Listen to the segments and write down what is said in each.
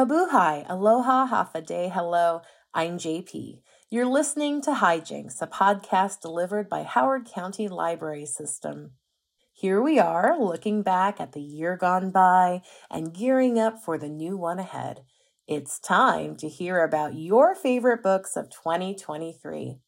Mabuhay, aloha, hafa adai, hello. I'm JP. You're listening to Hijinks, a podcast delivered by Howard County Library System. Here we are, looking back at the year gone by and gearing up for the new one ahead. It's time to hear about your favorite books of 2023.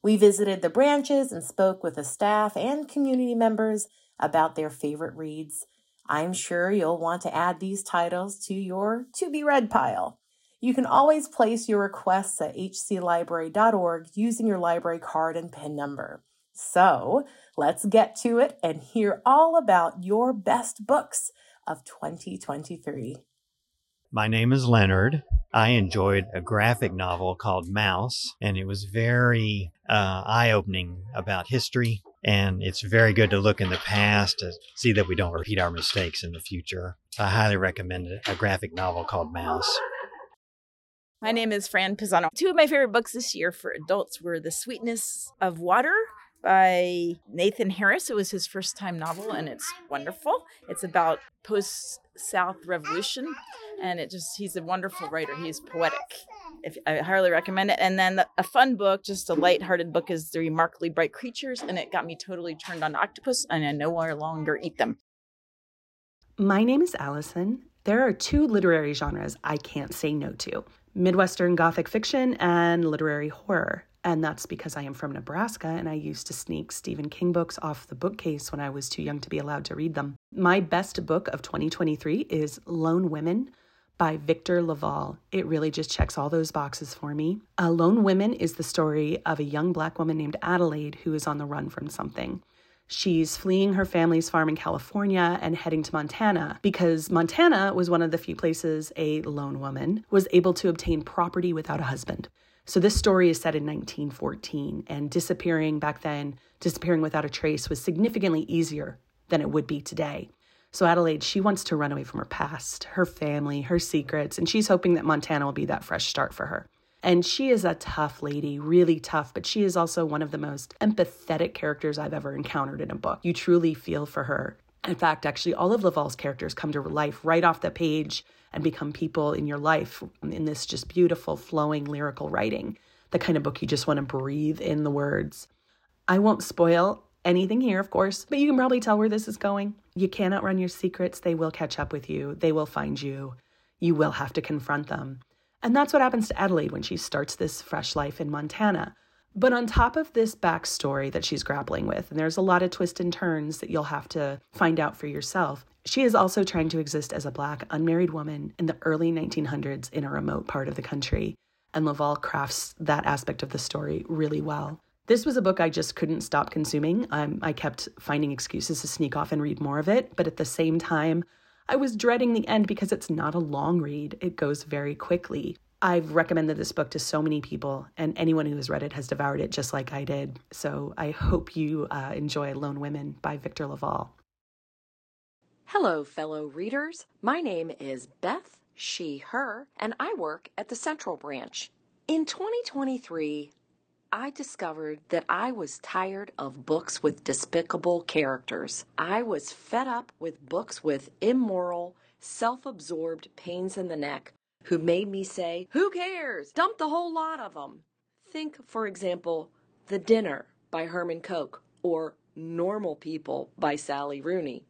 We visited the branches and spoke with the staff and community members about their favorite reads. I'm sure you'll want to add these titles to your to be read pile. You can always place your requests at hclibrary.org using your library card and PIN number. So let's get to it and hear all about your best books of 2023. My name is Leonard. I enjoyed a graphic novel called Maus, and it was very uh, eye opening about history. And it's very good to look in the past to see that we don't repeat our mistakes in the future. I highly recommend a graphic novel called Maus. My name is Fran Pisano. Two of my favorite books this year for adults were The Sweetness of Water by Nathan Harris. It was his first time novel and it's wonderful. It's about post South Revolution and it just he's a wonderful writer. He's poetic. If, I highly recommend it. And then the, a fun book, just a light-hearted book, is The Remarkably Bright Creatures, and it got me totally turned on octopus, and I no longer eat them. My name is Allison. There are two literary genres I can't say no to Midwestern Gothic fiction and literary horror. And that's because I am from Nebraska and I used to sneak Stephen King books off the bookcase when I was too young to be allowed to read them. My best book of 2023 is Lone Women by Victor LaValle. It really just checks all those boxes for me. Uh, Lone Women is the story of a young black woman named Adelaide who is on the run from something. She's fleeing her family's farm in California and heading to Montana because Montana was one of the few places a lone woman was able to obtain property without a husband. So this story is set in 1914, and disappearing back then, disappearing without a trace was significantly easier than it would be today. So Adelaide, she wants to run away from her past, her family, her secrets, and she's hoping that Montana will be that fresh start for her. And she is a tough lady, really tough, but she is also one of the most empathetic characters I've ever encountered in a book. You truly feel for her. In fact, actually, all of LaValle's characters come to life right off the page and become people in your life in this just beautiful, flowing lyrical writing. The kind of book you just want to breathe in the words. I won't spoil anything here, of course, but you can probably tell where this is going. You cannot run your secrets. They will catch up with you, they will find you. You will have to confront them. And that's what happens to Adelaide when she starts this fresh life in Montana. But on top of this backstory that she's grappling with, and there's a lot of twists and turns that you'll have to find out for yourself, she is also trying to exist as a Black unmarried woman in the early 1900s in a remote part of the country. And LaValle crafts that aspect of the story really well. This was a book I just couldn't stop consuming. Um, I kept finding excuses to sneak off and read more of it, but at the same time, I was dreading the end because it's not a long read, it goes very quickly. I've recommended this book to so many people, and anyone who has read it has devoured it just like I did. So I hope you uh, enjoy Lone Women by Victor LaValle. Hello, fellow readers. My name is Beth, she, her, and I work at the Central Branch. In 2023, I discovered that I was tired of books with despicable characters. I was fed up with books with immoral, self absorbed pains in the neck who made me say, Who cares? Dump the whole lot of them. Think, for example, The Dinner by Herman Koch or Normal People by Sally Rooney.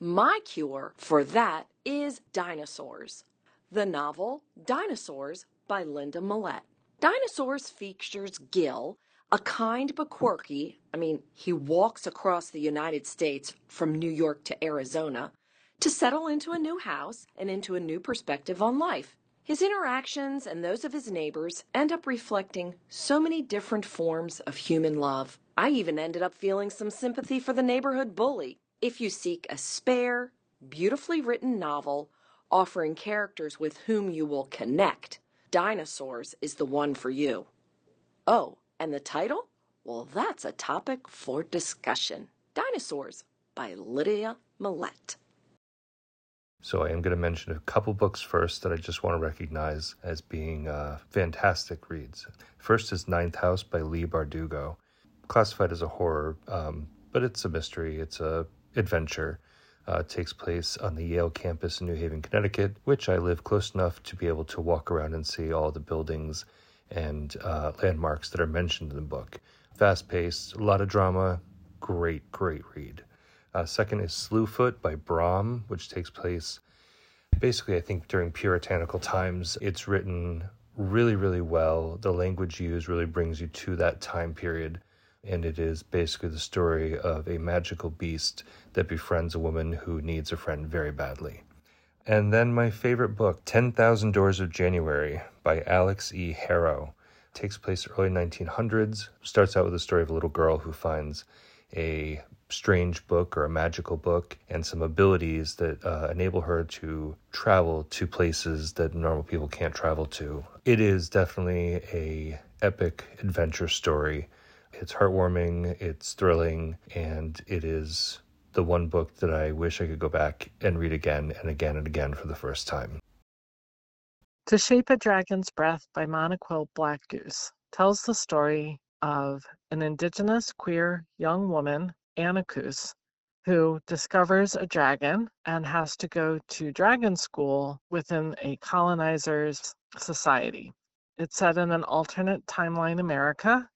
My cure for that is dinosaurs. The novel Dinosaurs by Linda Millet. Dinosaurs features Gil, a kind but quirky, I mean, he walks across the United States from New York to Arizona to settle into a new house and into a new perspective on life. His interactions and those of his neighbors end up reflecting so many different forms of human love. I even ended up feeling some sympathy for the neighborhood bully. If you seek a spare, beautifully written novel offering characters with whom you will connect, Dinosaurs is the one for you. Oh, and the title? Well, that's a topic for discussion. Dinosaurs by Lydia Millet. So I am going to mention a couple books first that I just want to recognize as being uh, fantastic reads. First is Ninth House by Leigh Bardugo, classified as a horror, um, but it's a mystery. It's a adventure. Uh, takes place on the Yale campus in New Haven, Connecticut, which I live close enough to be able to walk around and see all the buildings and uh, landmarks that are mentioned in the book. Fast paced, a lot of drama, great, great read. Uh, second is Slewfoot by Brom, which takes place basically, I think, during puritanical times. It's written really, really well. The language used really brings you to that time period. And it is basically the story of a magical beast that befriends a woman who needs a friend very badly. And then my favorite book, 10,000 Doors of January by Alix E. Harrow. Takes place early 1900s. Starts out with the story of a little girl who finds a strange book or a magical book and some abilities that uh, enable her to travel to places that normal people can't travel to. It is definitely a epic adventure story. It's heartwarming, it's thrilling, and it is the one book that I wish I could go back and read again and again and again for the first time. To Shape a Dragon's Breath by Moniquill Blackgoose tells the story of an indigenous queer young woman, Anequs, who discovers a dragon and has to go to dragon school within a colonizer's society. It's set in an alternate timeline America,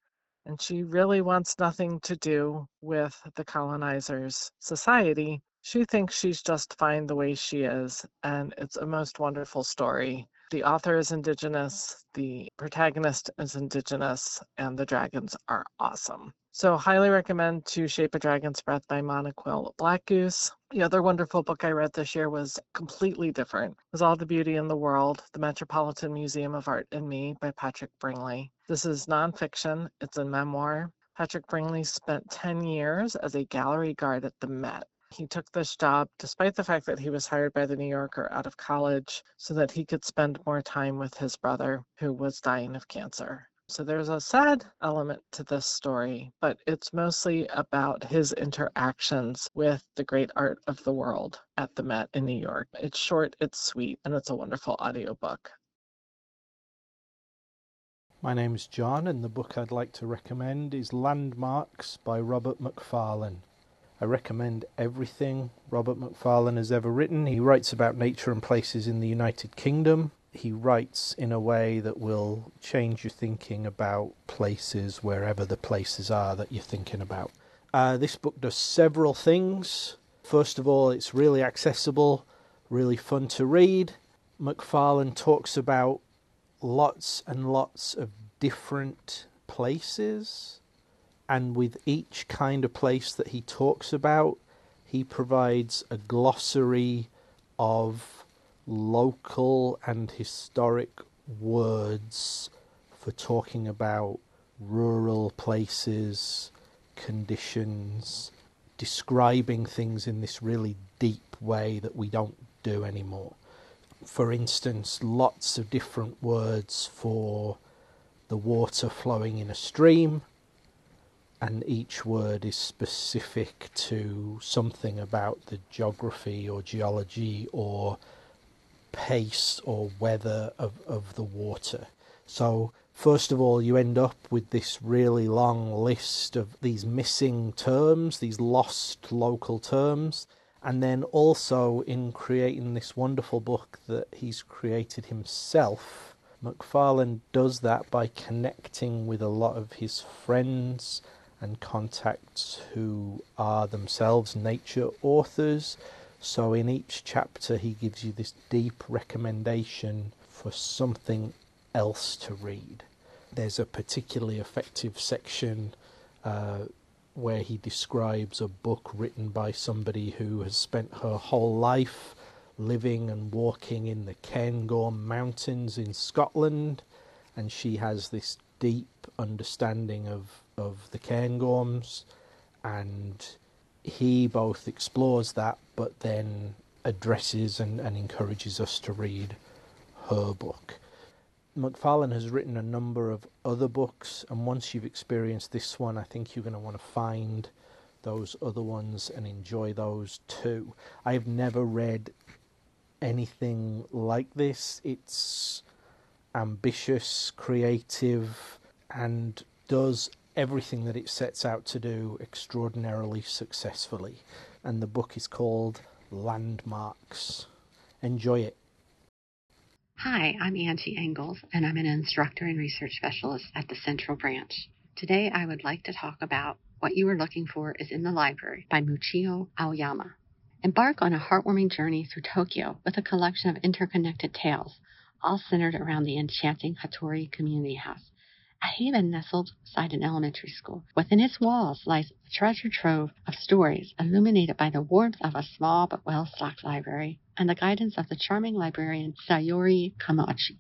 and she really wants nothing to do with the colonizer's society. She thinks she's just fine the way she is, and it's a most wonderful story. The author is indigenous, the protagonist is indigenous, and the dragons are awesome. So, highly recommend To Shape a Dragon's Breath by Monica Black Goose. The other wonderful book I read this year was completely different. It was All the Beauty in the World, The Metropolitan Museum of Art and Me by Patrick Bringley. This is nonfiction, it's a memoir. Patrick Bringley spent 10 years as a gallery guard at the Met. He took this job despite the fact that he was hired by the New Yorker out of college so that he could spend more time with his brother who was dying of cancer. So there's a sad element to this story, but it's mostly about his interactions with the great art of the world at the Met in New York. It's short, it's sweet, and it's a wonderful audiobook. My name's John, and the book I'd like to recommend is Landmarks by Robert Macfarlane. I recommend everything Robert Macfarlane has ever written. He writes about nature and places in the United Kingdom. He writes in a way that will change your thinking about places wherever the places are that you're thinking about. Uh, this book does several things. First of all, it's really accessible, really fun to read. Macfarlane talks about lots and lots of different places and with each kind of place that he talks about, he provides a glossary of local and historic words for talking about rural places, conditions, describing things in this really deep way that we don't do anymore. For instance, lots of different words for the water flowing in a stream, and each word is specific to something about the geography or geology or pace or weather of, of the water. So, first of all, you end up with this really long list of these missing terms, these lost local terms. And then also in creating this wonderful book that he's created himself, Macfarlane does that by connecting with a lot of his friends and contacts who are themselves nature authors. So, in each chapter, he gives you this deep recommendation for something else to read. There's a particularly effective section uh, where he describes a book written by somebody who has spent her whole life living and walking in the Cairngorm Mountains in Scotland, and she has this deep understanding of of the Cairngorms, and he both explores that but then addresses and, and encourages us to read her book. Macfarlane has written a number of other books, and once you've experienced this one, I think you're going to want to find those other ones and enjoy those too. I've never read anything like this. It's ambitious, creative, and does everything that it sets out to do extraordinarily successfully. And the book is called landmarks. Enjoy it. Hi, I'm Angie Engels, and I'm an instructor and research specialist at the Central Branch. Today, I would like to talk about What You Are Looking For is in the Library by Michio Aoyama. Embark on a heartwarming journey through Tokyo with a collection of interconnected tales, all centered around the enchanting Hattori Community House, haven nestled beside an elementary school. Within its walls lies a treasure trove of stories illuminated by the warmth of a small but well-stocked library and the guidance of the charming librarian Sayuri Komachi.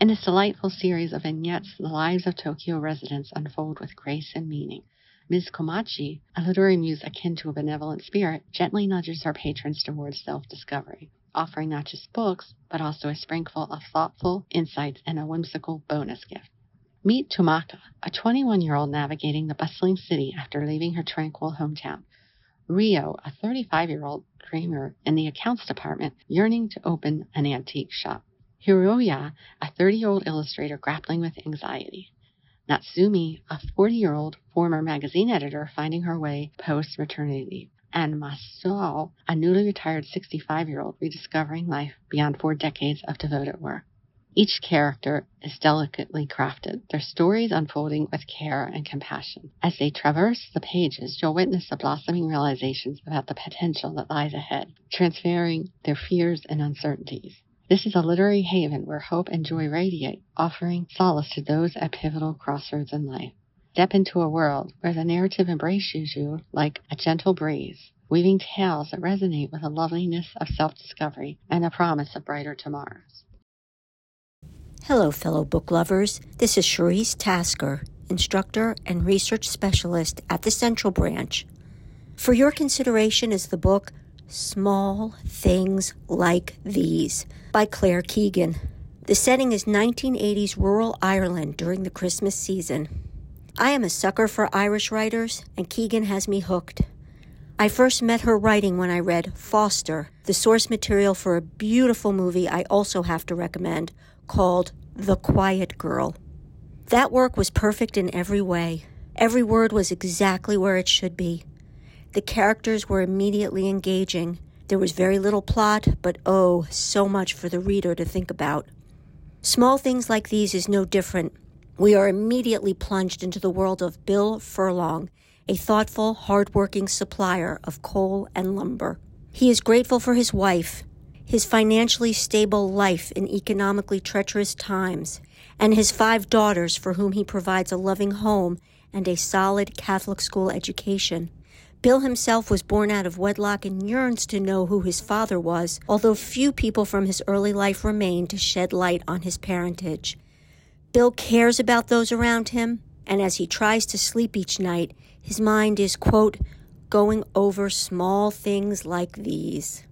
In this delightful series of vignettes, the lives of Tokyo residents unfold with grace and meaning. Ms. Komachi, a literary muse akin to a benevolent spirit, gently nudges her patrons towards self-discovery, offering not just books, but also a sprinkle of thoughtful insights and a whimsical bonus gift. Meet Tomoka, a 21 year old navigating the bustling city after leaving her tranquil hometown. Ryo, a 35 year old dreamer in the accounts department, yearning to open an antique shop. Hiroya, a 30 year old illustrator grappling with anxiety. Natsumi, a 40 year old former magazine editor finding her way post maternity leave. And Masao, a newly retired 65 year old rediscovering life beyond four decades of devoted work. Each character is delicately crafted, their stories unfolding with care and compassion. As they traverse the pages, you'll witness the blossoming realizations about the potential that lies ahead, transferring their fears and uncertainties. This is a literary haven where hope and joy radiate, offering solace to those at pivotal crossroads in life. Step into a world where the narrative embraces you like a gentle breeze, weaving tales that resonate with the loveliness of self discovery and the promise of brighter tomorrows. Hello, fellow book lovers. This is Cherise Tasker, instructor and research specialist at the Central Branch. For your consideration is the book Small Things Like These by Claire Keegan. The setting is 1980s rural Ireland during the Christmas season. I am a sucker for Irish writers, and Keegan has me hooked. I first met her writing when I read Foster, the source material for a beautiful movie I also have to recommend called The Quiet Girl. That work was perfect in every way. Every word was exactly where it should be. The characters were immediately engaging. There was very little plot, but oh, so much for the reader to think about. Small things like these is no different. We are immediately plunged into the world of Bill Furlong, a thoughtful, hard-working supplier of coal and lumber. He is grateful for his wife, his financially stable life in economically treacherous times, and his five daughters for whom he provides a loving home and a solid Catholic school education. Bill himself was born out of wedlock and yearns to know who his father was, although few people from his early life remain to shed light on his parentage. Bill cares about those around him, and as he tries to sleep each night, his mind is, quote, going over small things like these.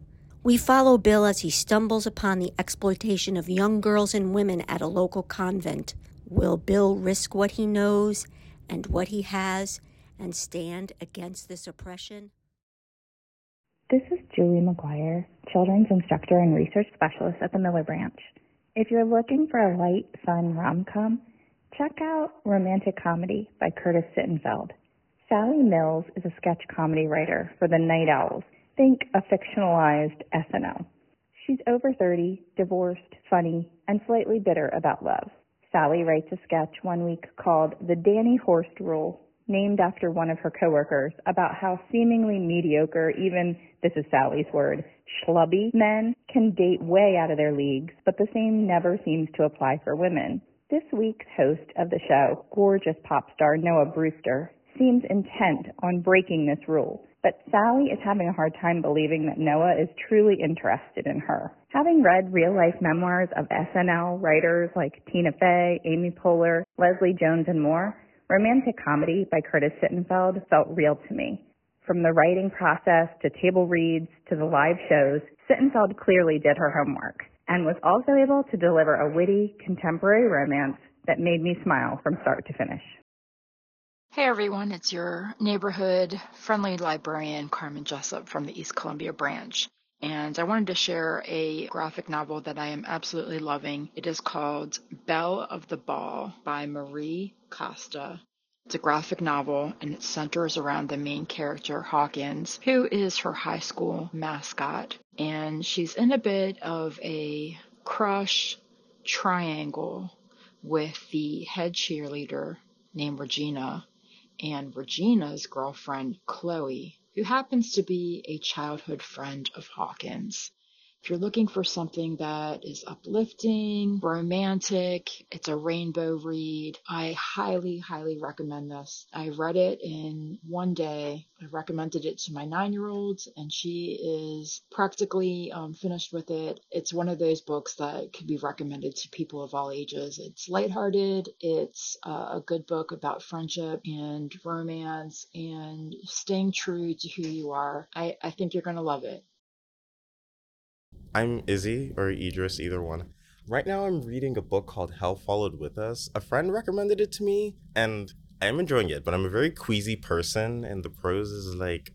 We follow Bill as he stumbles upon the exploitation of young girls and women at a local convent. Will Bill risk what he knows and what he has and stand against this oppression? This is Julie McGuire, Children's Instructor and Research Specialist at the Miller Branch. If you're looking for a light, fun rom com, check out Romantic Comedy by Curtis Sittenfeld. Sally Milz is a sketch comedy writer for the Night Owls Think a fictionalized SNL. She's over 30, divorced, funny, and slightly bitter about love. Sally writes a sketch one week called The Danny Horst Rule, named after one of her coworkers, about how seemingly mediocre, even, this is Sally's word, schlubby men can date way out of their leagues, but the same never seems to apply for women. This week's host of the show, gorgeous pop star Noah Brewster, seems intent on breaking this rule, but Sally is having a hard time believing that Noah is truly interested in her. Having read real life memoirs of SNL writers like Tina Fey, Amy Poehler, Leslie Jones, and more, romantic comedy by Curtis Sittenfeld felt real to me. From the writing process to table reads to the live shows, Sittenfeld clearly did her homework and was also able to deliver a witty, contemporary romance that made me smile from start to finish. Hey everyone, it's your neighborhood friendly librarian Carmen Jessup from the East Columbia branch. And I wanted to share a graphic novel that I am absolutely loving. It is called Belle of the Ball by Mari Costa. It's a graphic novel and it centers around the main character, Hawkins, who is her high school mascot. And she's in a bit of a crush triangle with the head cheerleader named Regina and Regina's girlfriend, Chloe, who happens to be a childhood friend of Hawkins. If you're looking for something that is uplifting, romantic, it's a rainbow read, I highly, highly recommend this. I read it in one day. I recommended it to my nine year old, and she is practically um, finished with it. It's one of those books that could be recommended to people of all ages. It's lighthearted, it's uh, a good book about friendship and romance and staying true to who you are. I, I think you're going to love it. I'm Izzy or Idris, either one. Right now, I'm reading a book called Hell Followed With Us. A friend recommended it to me, and I'm enjoying it, but I'm a very queasy person, and the prose is like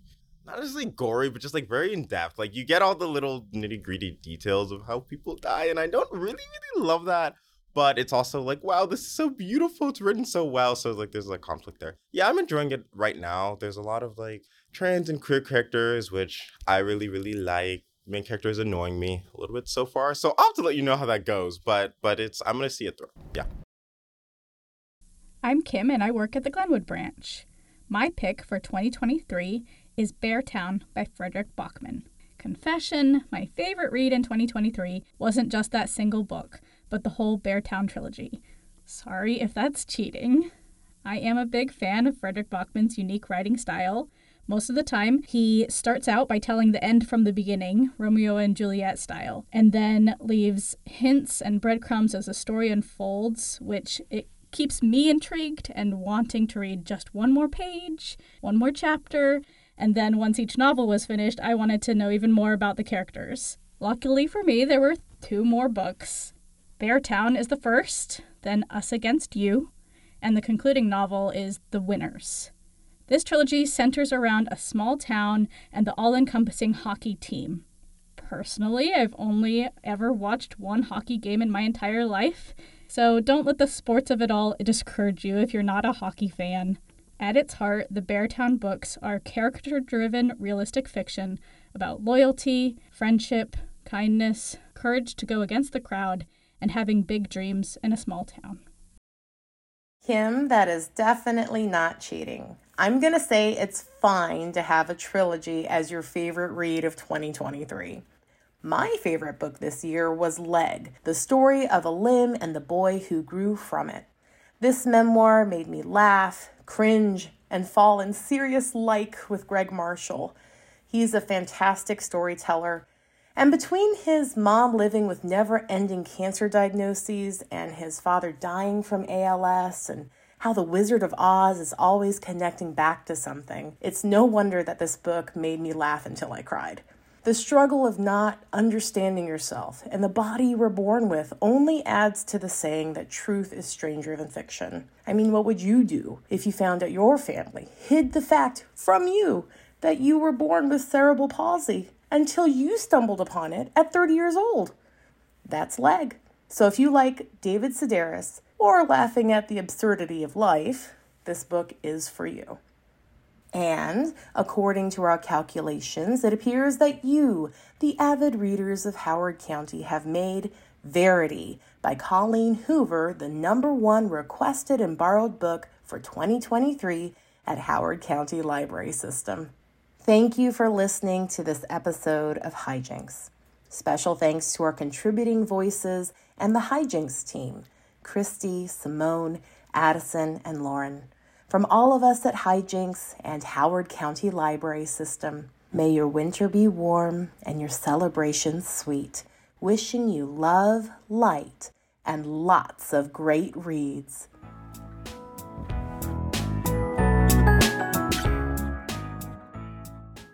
not just like gory, but just like very in depth. Like you get all the little nitty gritty details of how people die, and I don't really, really love that. But it's also like, wow, this is so beautiful. It's written so well. So like there's like conflict there. Yeah, I'm enjoying it right now. There's a lot of like trans and queer characters, which I really, really like main character is annoying me a little bit so far. So I'll have to let you know how that goes. But but it's I'm gonna see it through. Yeah. I'm Kim and I work at the Glenwood branch. My pick for 2023 is Beartown by Fredrik Backman. Confession, my favorite read in 2023 wasn't just that single book, but the whole Beartown trilogy. Sorry if that's cheating. I am a big fan of Fredrik Backman's unique writing style, most of the time, he starts out by telling the end from the beginning, Romeo and Juliet style, and then leaves hints and breadcrumbs as the story unfolds, which it keeps me intrigued and wanting to read just one more page, one more chapter, and then once each novel was finished, I wanted to know even more about the characters. Luckily for me, there were two more books. Beartown is the first, then Us Against You, and the concluding novel is The Winners. This trilogy centers around a small town and the all encompassing hockey team. Personally, I've only ever watched one hockey game in my entire life, so don't let the sports of it all discourage you if you're not a hockey fan. At its heart, the Beartown books are character driven, realistic fiction about loyalty, friendship, kindness, courage to go against the crowd, and having big dreams in a small town. Kim, that is definitely not cheating. I'm going to say it's fine to have a trilogy as your favorite read of 2023. My favorite book this year was Leg, the story of a limb and the boy who grew from it. This memoir made me laugh, cringe, and fall in serious like with Greg Marshall. He's a fantastic storyteller. And between his mom living with never ending cancer diagnoses and his father dying from ALS and how the Wizard of Oz is always connecting back to something. It's no wonder that this book made me laugh until I cried. The struggle of not understanding yourself and the body you were born with only adds to the saying that truth is stranger than fiction. I mean, what would you do if you found out your family hid the fact from you that you were born with cerebral palsy until you stumbled upon it at 30 years old? That's leg. So if you like David Sedaris, or laughing at the absurdity of life, this book is for you. And according to our calculations, it appears that you, the avid readers of Howard County, have made Verity by Colleen Hoover the number one requested and borrowed book for 2023 at Howard County Library System. Thank you for listening to this episode of Hijinks. Special thanks to our contributing voices and the Hijinks team Christy, Simone, Addison, and Lauren. From all of us at Hijinks and Howard County Library System, may your winter be warm and your celebrations sweet. Wishing you love, light, and lots of great reads.